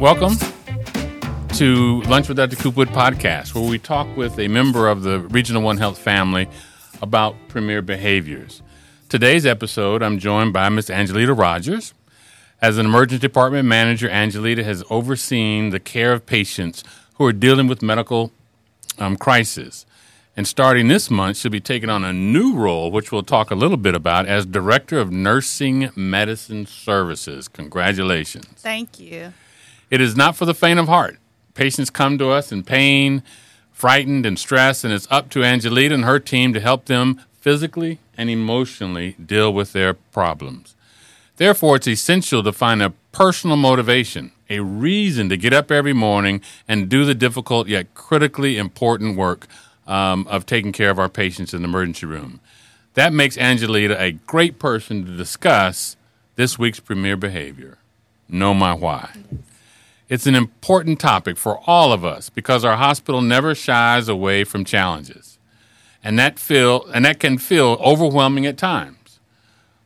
Welcome to Lunch with Dr. Coopwood podcast, where we talk with a member of the Regional One Health family about premier behaviors. Today's episode, I'm joined by Ms. Angelita Rodgers. As an emergency department manager, Angelita has overseen the care of patients who are dealing with medical um, crisis. And starting this month, she'll be taking on a new role, which we'll talk a little bit about, as Director of Nursing Medicine Services. Congratulations. Thank you. It is not for the faint of heart. Patients come to us in pain, frightened, and stressed, and it's up to Angelita and her team to help them physically and emotionally deal with their problems. Therefore, it's essential to find a personal motivation, a reason to get up every morning and do the difficult yet critically important work um, of taking care of our patients in the emergency room. That makes Angelita a great person to discuss this week's premier behavior. Know my why. It's an important topic for all of us because our hospital never shies away from challenges. And that feel and that can feel overwhelming at times.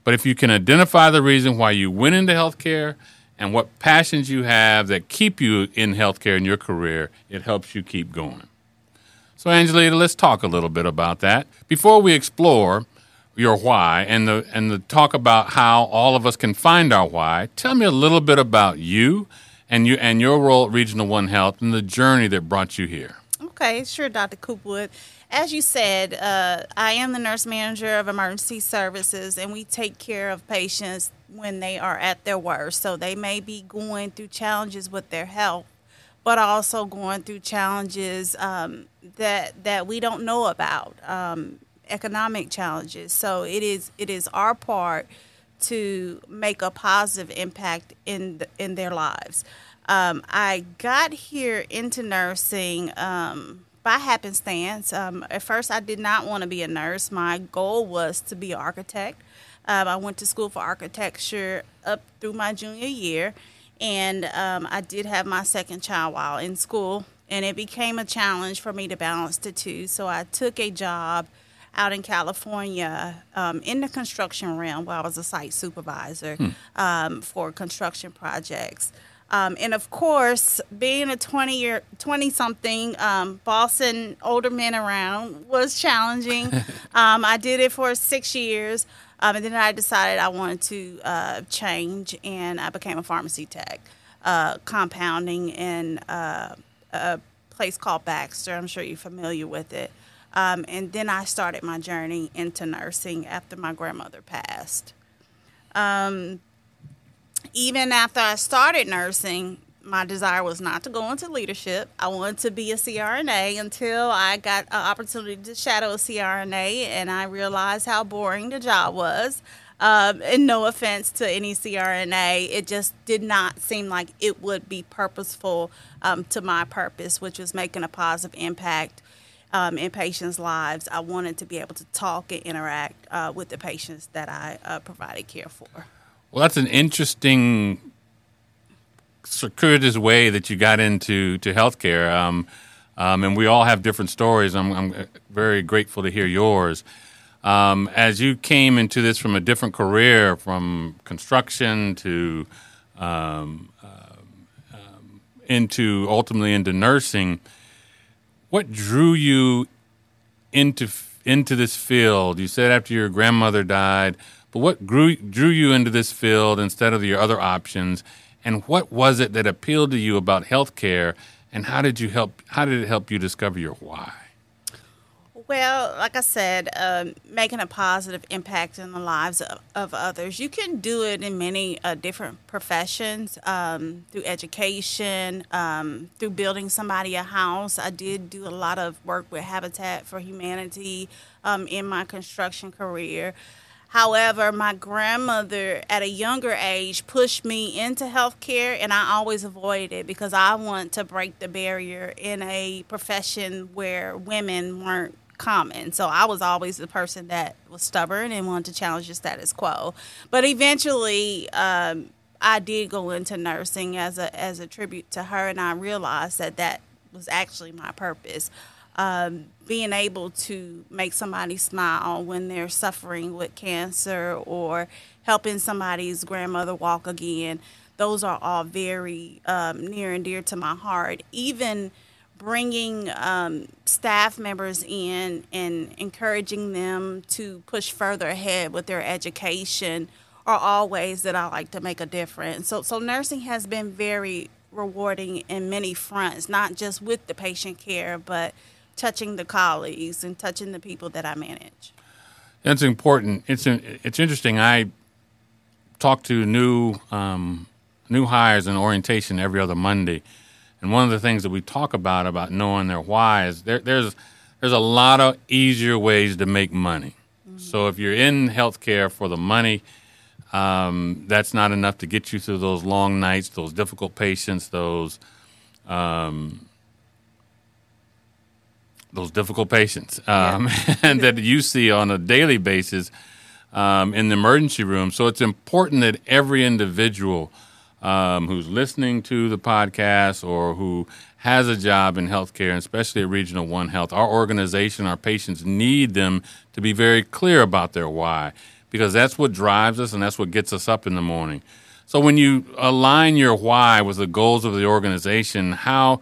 But if you can identify the reason why you went into healthcare and what passions you have that keep you in healthcare in your career, it helps you keep going. So Angelita, let's talk a little bit about that. Before we explore your why and the and the talk about how all of us can find our why, tell me a little bit about you and you and your role at Regional One Health and the journey that brought you here. Okay, sure, Dr. Coopwood. As you said, uh, I am the nurse manager of emergency services, and we take care of patients when they are at their worst. So they may be going through challenges with their health, but also going through challenges um, that that we don't know about, um, economic challenges. So it is it is our part to make a positive impact in the, in their lives. Um, I got here into nursing um, by happenstance. Um, at first, I did not want to be a nurse. My goal was to be an architect. Um, I went to school for architecture up through my junior year, and um, I did have my second child while in school, and it became a challenge for me to balance the two. So I took a job out in California um, in the construction realm where I was a site supervisor hmm. um, for construction projects. Um, and of course, being a 20 year, 20 something, um, bossing older men around was challenging. Um, I did it for six years. Um, and then I decided I wanted to uh, change, and I became a pharmacy tech, uh, compounding in uh, a place called Baxter. I'm sure you're familiar with it. Um, and then I started my journey into nursing after my grandmother passed. Um, even after I started nursing, my desire was not to go into leadership. I wanted to be a CRNA until I got an opportunity to shadow a CRNA, and I realized how boring the job was. Um, and no offense to any CRNA, it just did not seem like it would be purposeful um, to my purpose, which was making a positive impact um, in patients' lives. I wanted to be able to talk and interact uh, with the patients that I uh, provided care for. Well, that's an interesting, circuitous way that you got into to healthcare. Um, um, and we all have different stories. I'm, I'm very grateful to hear yours. Um, as you came into this from a different career, from construction to um, uh, into ultimately into nursing, what drew you into into this field? You said after your grandmother died, but what grew, drew you into this field instead of your other options? And what was it that appealed to you about healthcare? And how did you help? How did it help you discover your why? Well, like I said, um, making a positive impact in the lives of, of others. You can do it in many uh, different professions um, through education, um, through building somebody a house. I did do a lot of work with Habitat for Humanity um, in my construction career. However, my grandmother at a younger age pushed me into healthcare, and I always avoided it because I want to break the barrier in a profession where women weren't common. So I was always the person that was stubborn and wanted to challenge the status quo. But eventually, um, I did go into nursing as a as a tribute to her, and I realized that that was actually my purpose. Um, being able to make somebody smile when they're suffering with cancer or helping somebody's grandmother walk again. those are all very um, near and dear to my heart. Even bringing um, staff members in and encouraging them to push further ahead with their education are all ways that I like to make a difference. So, so nursing has been very rewarding in many fronts, not just with the patient care, but touching the colleagues and touching the people that I manage. That's important. It's it's interesting. I talk to new um, new hires in orientation every other Monday, and one of the things that we talk about about knowing their why is there, there's there's a lot of easier ways to make money. Mm-hmm. So if you're in healthcare for the money, um, that's not enough to get you through those long nights, those difficult patients, those um, those difficult patients um, yeah. and that you see on a daily basis um, in the emergency room. So it's important that every individual um, who's listening to the podcast or who has a job in healthcare, and especially at Regional One Health, our organization, our patients need them to be very clear about their why because that's what drives us and that's what gets us up in the morning. So when you align your why with the goals of the organization, how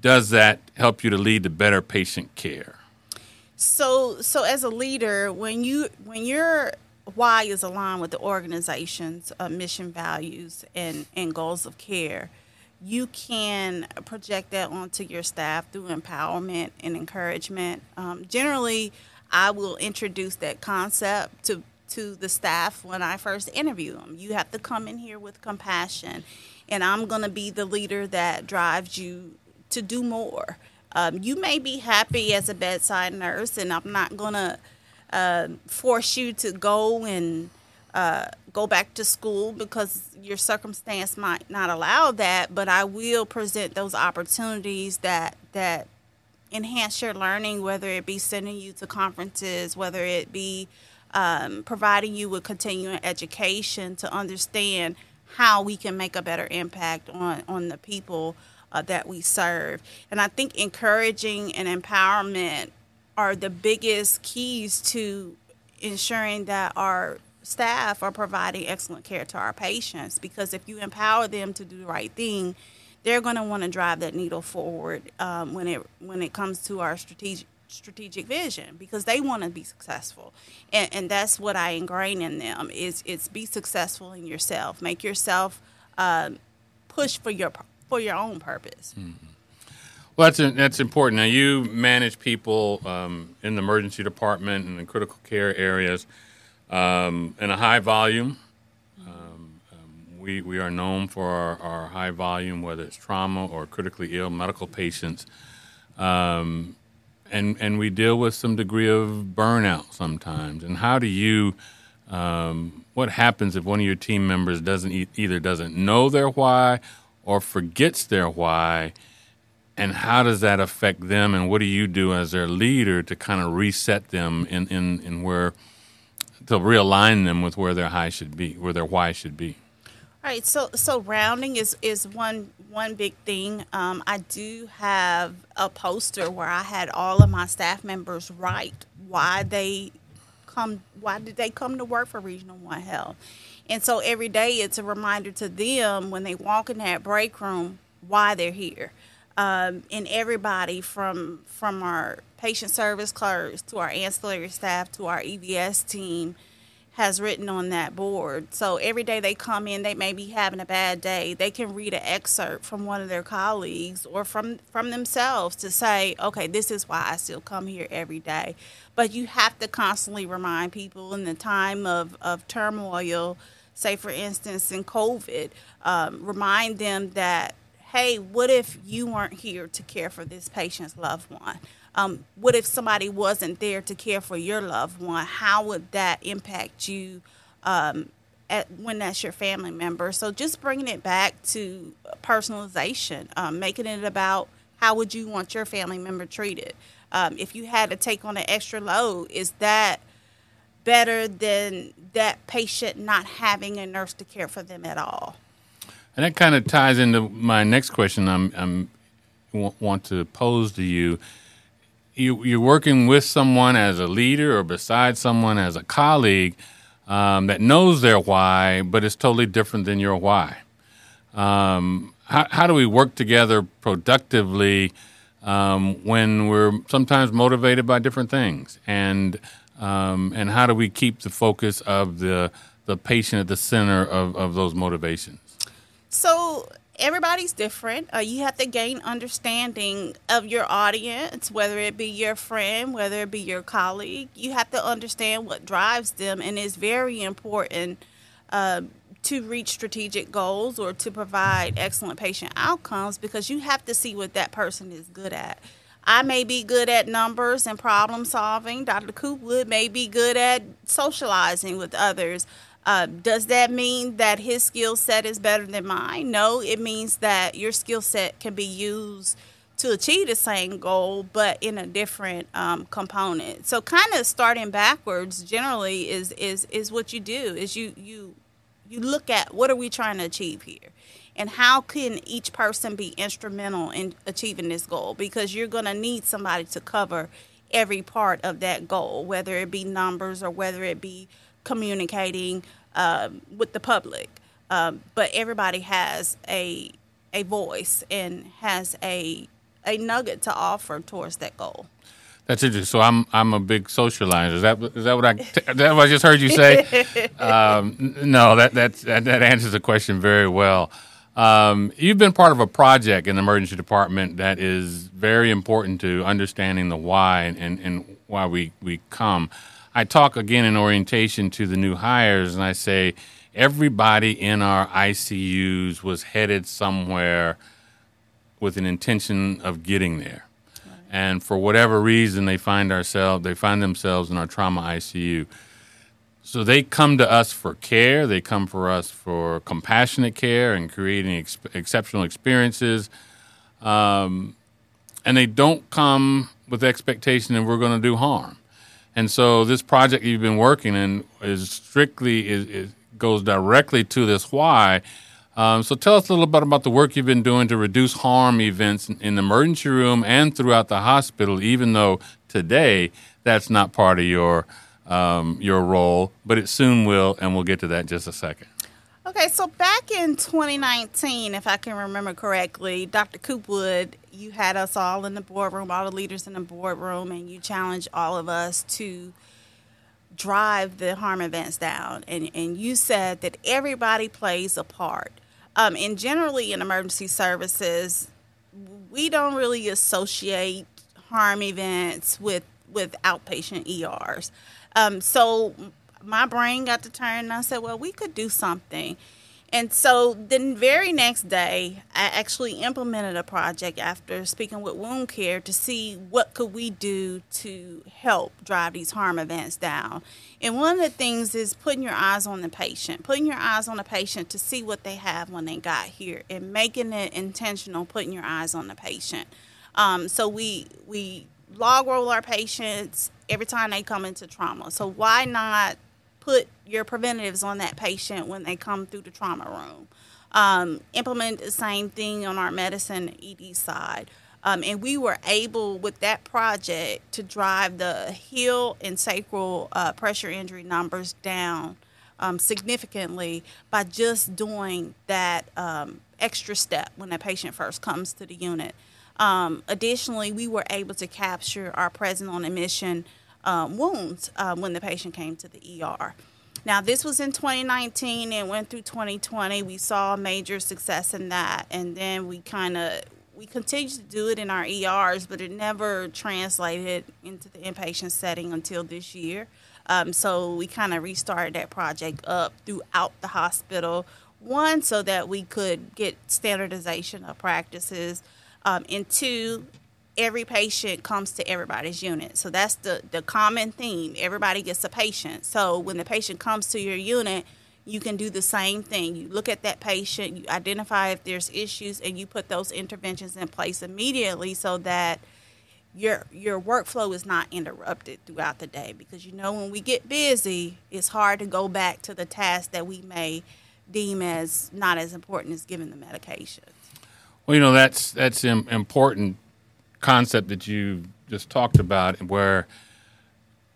does that help you to lead to better patient care? So, so as a leader, when you when your why is aligned with the organization's uh, mission, values, and and goals of care, you can project that onto your staff through empowerment and encouragement. Um, generally, I will introduce that concept to to the staff when I first interview them. You have to come in here with compassion, and I'm going to be the leader that drives you to do more. Um, you may be happy as a bedside nurse, and I'm not going to uh, force you to go and uh, go back to school because your circumstance might not allow that. But I will present those opportunities that that enhance your learning, whether it be sending you to conferences, whether it be um, providing you with continuing education to understand how we can make a better impact on on the people uh, that we serve. And I think encouraging and empowerment are the biggest keys to ensuring that our staff are providing excellent care to our patients because if you empower them to do the right thing they're going to want to drive that needle forward um, when it when it comes to our strategic strategic vision because they want to be successful and, and that's what i ingrain in them is it's be successful in yourself make yourself um, push for your for your own purpose. Mm-hmm. Well, that's that's important. Now, you manage people um, in the emergency department and the critical care areas um, in a high volume. Um, um, we we are known for our, our, high volume, whether it's trauma or critically ill medical patients, um, and and we deal with some degree of burnout sometimes. And how do you um, what happens if one of your team members doesn't e- either doesn't know their why or forgets their why and how does that affect them and what do you do as their leader to kind of reset them in, in, in where to realign them with where their high should be where their why should be? All right so so rounding is is one one big thing. Um, i do have a poster where i had all of my staff members write why they come why did they come to work for regional one health. And so every day it's a reminder to them when they walk in that break room why they're here. Um, and everybody from from our patient service clerks to our ancillary staff to our EVS team has written on that board. So every day they come in, they may be having a bad day. They can read an excerpt from one of their colleagues or from from themselves to say, okay, this is why I still come here every day. But you have to constantly remind people in the time of, of turmoil say for instance in COVID, um, remind them that, hey, what if you weren't here to care for this patient's loved one? Um, what if somebody wasn't there to care for your loved one? How would that impact you um, at, when that's your family member? So just bringing it back to personalization, um, making it about how would you want your family member treated? Um, if you had to take on an extra load, is that – better than that patient not having a nurse to care for them at all. And that kind of ties into my next question. I'm, I'm want to pose to you. you. You're working with someone as a leader or beside someone as a colleague um, that knows their why, but it's totally different than your why. Um, how, how do we work together productively um, when we're sometimes motivated by different things? And um, and how do we keep the focus of the the patient at the center of, of those motivations? So everybody's different. Uh, you have to gain understanding of your audience, whether it be your friend, whether it be your colleague. You have to understand what drives them, and it's very important uh, to reach strategic goals or to provide excellent patient outcomes because you have to see what that person is good at. I may be good at numbers and problem solving. Dr. Coopwood may be good at socializing with others. Uh, does that mean that his skill set is better than mine? No, it means that your skill set can be used to achieve the same goal, but in a different um, component. So, kind of starting backwards generally is is is what you do. Is you you you look at what are we trying to achieve here, and how can each person be instrumental in achieving this goal? Because you're going to need somebody to cover every part of that goal, whether it be numbers or whether it be communicating um, with the public. Um, but everybody has a a voice and has a a nugget to offer towards that goal. That's interesting. So I'm I'm a big socializer. Is that is that what I that what I just heard you say? um, no, that, that that answers the question very well. Um, you've been part of a project in the emergency department that is very important to understanding the why and, and, and why we, we come. I talk again in orientation to the new hires, and I say everybody in our ICUs was headed somewhere with an intention of getting there. Right. And for whatever reason, they find ourselves, they find themselves in our trauma ICU. So they come to us for care. They come for us for compassionate care and creating ex- exceptional experiences. Um, and they don't come with expectation that we're going to do harm. And so this project you've been working in is strictly is, is goes directly to this why. Um, so tell us a little bit about the work you've been doing to reduce harm events in, the emergency room and throughout the hospital. Even though today that's not part of your um, your role, but it soon will, and we'll get to that in just a second. Okay, so back in 2019, if I can remember correctly, Dr. Coopwood, you had us all in the boardroom, all the leaders in the boardroom, and you challenged all of us to drive the harm events down. And, and you said that everybody plays a part. Um, and generally in emergency services, we don't really associate harm events with, with outpatient ERs. Um, so my brain got to turn and I said, well, we could do something. And so the very next day, I actually implemented a project after speaking with wound care to see what could we do to help drive these harm events down. And one of the things is putting your eyes on the patient, putting your eyes on the patient to see what they have when they got here, and making it intentional, putting your eyes on the patient. Um, so we we log roll our patients every time they come into trauma. So why not put your preventatives on that patient when they come through the trauma room. Um, implement the same thing on our medicine ED side. Um, and we were able with that project to drive the heel and sacral uh, pressure injury numbers down um, significantly by just doing that um, extra step when a patient first comes to the unit. Um, additionally, we were able to capture our present on admission um, wounds uh, when the patient came to the ER. Now, this was in 2019 and went through 2020. We saw major success in that, and then we kind of we continued to do it in our ERs, but it never translated into the inpatient setting until this year. Um, so we kind of restarted that project up throughout the hospital. One, so that we could get standardization of practices, um, and two, every patient comes to everybody's unit. So that's the, the common theme. Everybody gets a patient. So when the patient comes to your unit, you can do the same thing. You look at that patient, you identify if there's issues, and you put those interventions in place immediately so that your your workflow is not interrupted throughout the day because you know when we get busy, it's hard to go back to the task that we may deem as not as important as giving the medication. Well, you know that's that's important concept that you just talked about, where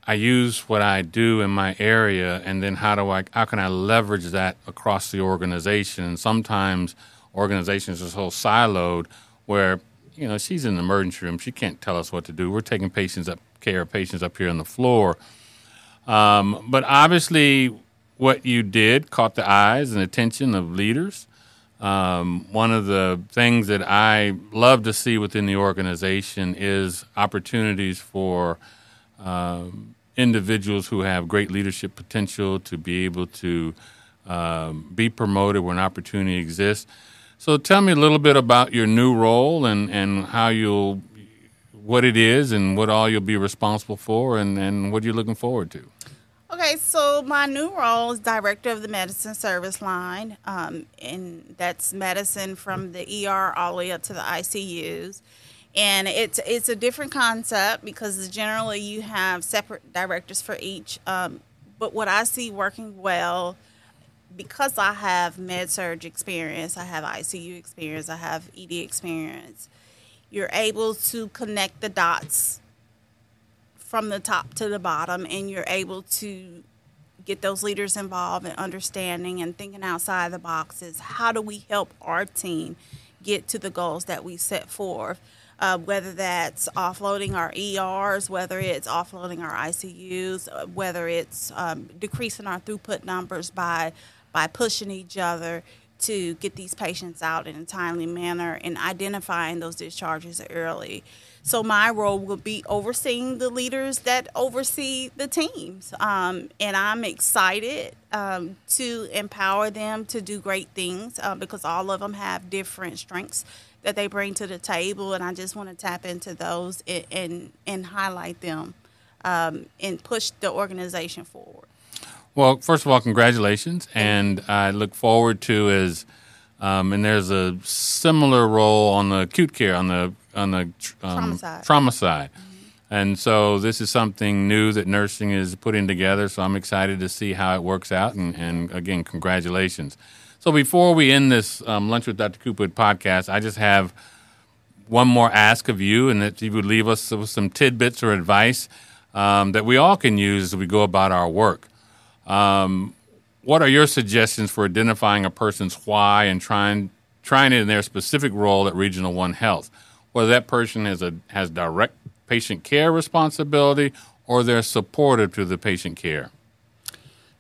I use what I do in my area, and then how do I how can I leverage that across the organization? And sometimes organizations are so siloed where you know she's in the emergency room. She can't tell us what to do. We're taking patients up care of patients up here on the floor. Um, but obviously, what you did caught the eyes and attention of leaders. Um, one of the things that I love to see within the organization is opportunities for um, individuals who have great leadership potential to be able to um, be promoted when opportunity exists. So tell me a little bit about your new role and, and how you'll, what it is and what all you'll be responsible for and, and what you're looking forward to. Okay, so my new role is director of the medicine service line, um, and that's medicine from the ER all the way up to the ICUs. And it's it's a different concept because generally you have separate directors for each. Um, but what I see working well because I have med surg experience, I have ICU experience, I have ED experience, you're able to connect the dots from the top to the bottom and you're able to get those leaders involved in understanding and thinking outside the boxes. How do we help our team get to the goals that we set forth? Uh, whether that's offloading our ERs, whether it's offloading our ICUs, uh, whether it's um, decreasing our throughput numbers by by pushing each other to get these patients out in a timely manner and identifying those discharges early. So my role will be overseeing the leaders that oversee the teams, um, and I'm excited um, to empower them to do great things uh, because all of them have different strengths that they bring to the table, and I just want to tap into those and and, and highlight them um, and push the organization forward. Well, first of all, congratulations, and I look forward to as um, and there's a similar role on the acute care on the on the um, trauma side. Trauma side. Mm-hmm. And so this is something new that nursing is putting together. So I'm excited to see how it works out. And, and again, congratulations. So before we end this um, Lunch with Dr. Coopwood podcast, I just have one more ask of you, and that you would leave us with some tidbits or advice um, that we all can use as we go about our work. Um, what are your suggestions for identifying a person's why and trying trying it in their specific role at Regional One Health? Whether that person has a has direct patient care responsibility or they're supportive to the patient care.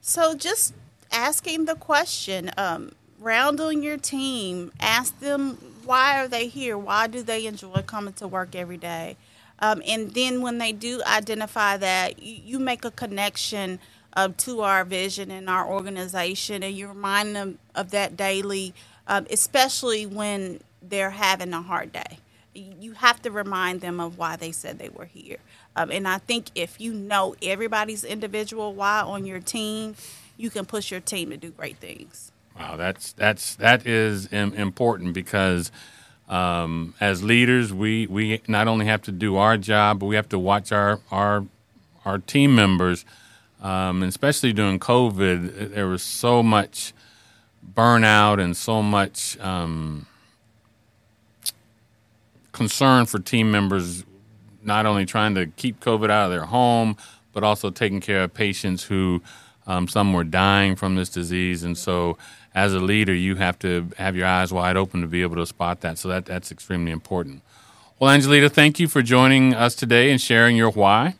So just asking the question, um, rounding your team, ask them why are they here? Why do they enjoy coming to work every day? Um, and then when they do identify that, you, you make a connection uh, to our vision and our organization, and you remind them of that daily, um, especially when they're having a hard day. You have to remind them of why they said they were here. Um, and I think if you know everybody's individual why on your team, you can push your team to do great things. Wow, that's that's that is important because um, as leaders, we we not only have to do our job, but we have to watch our our our team members um, especially during COVID, there was so much burnout and so much um, concern for team members, not only trying to keep COVID out of their home, but also taking care of patients who um, some were dying from this disease. And so, as a leader, you have to have your eyes wide open to be able to spot that. So that that's extremely important. Well, Angelita, thank you for joining us today and sharing your why.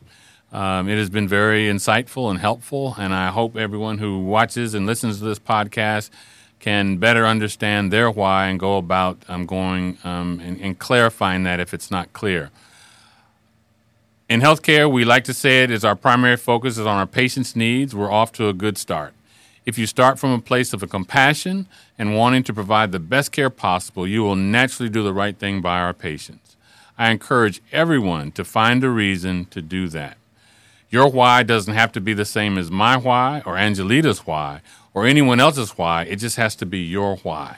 Um, it has been very insightful and helpful, and I hope everyone who watches and listens to this podcast can better understand their why and go about um, going um, and, and, clarifying that if it's not clear. In healthcare, we like to say it is our primary focus is on our patients' needs. We're off to a good start. If you start from a place of a compassion and wanting to provide the best care possible, you will naturally do the right thing by our patients. I encourage everyone to find a reason to do that. Your why doesn't have to be the same as my why or Angelita's why or anyone else's why. It just has to be your why.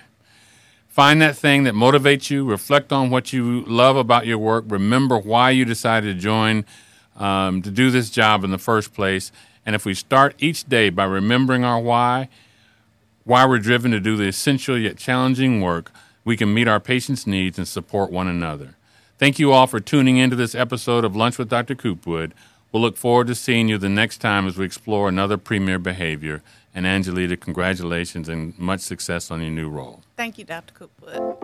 Find that thing that motivates you. Reflect on what you love about your work. Remember why you decided to join um, to do this job in the first place. And if we start each day by remembering our why, why we're driven to do the essential yet challenging work, we can meet our patients' needs and support one another. Thank you all for tuning into this episode of Lunch with Dr. Coopwood. We'll look forward to seeing you the next time as we explore another premier behavior. And Angelita, congratulations and much success on your new role. Thank you, Dr. Coopwood.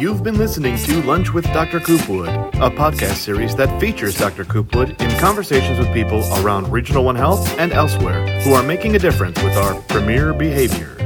You've been listening to Lunch with Dr. Coopwood, a podcast series that features Dr. Coopwood in conversations with people around Regional One Health and elsewhere who are making a difference with our premier behaviors.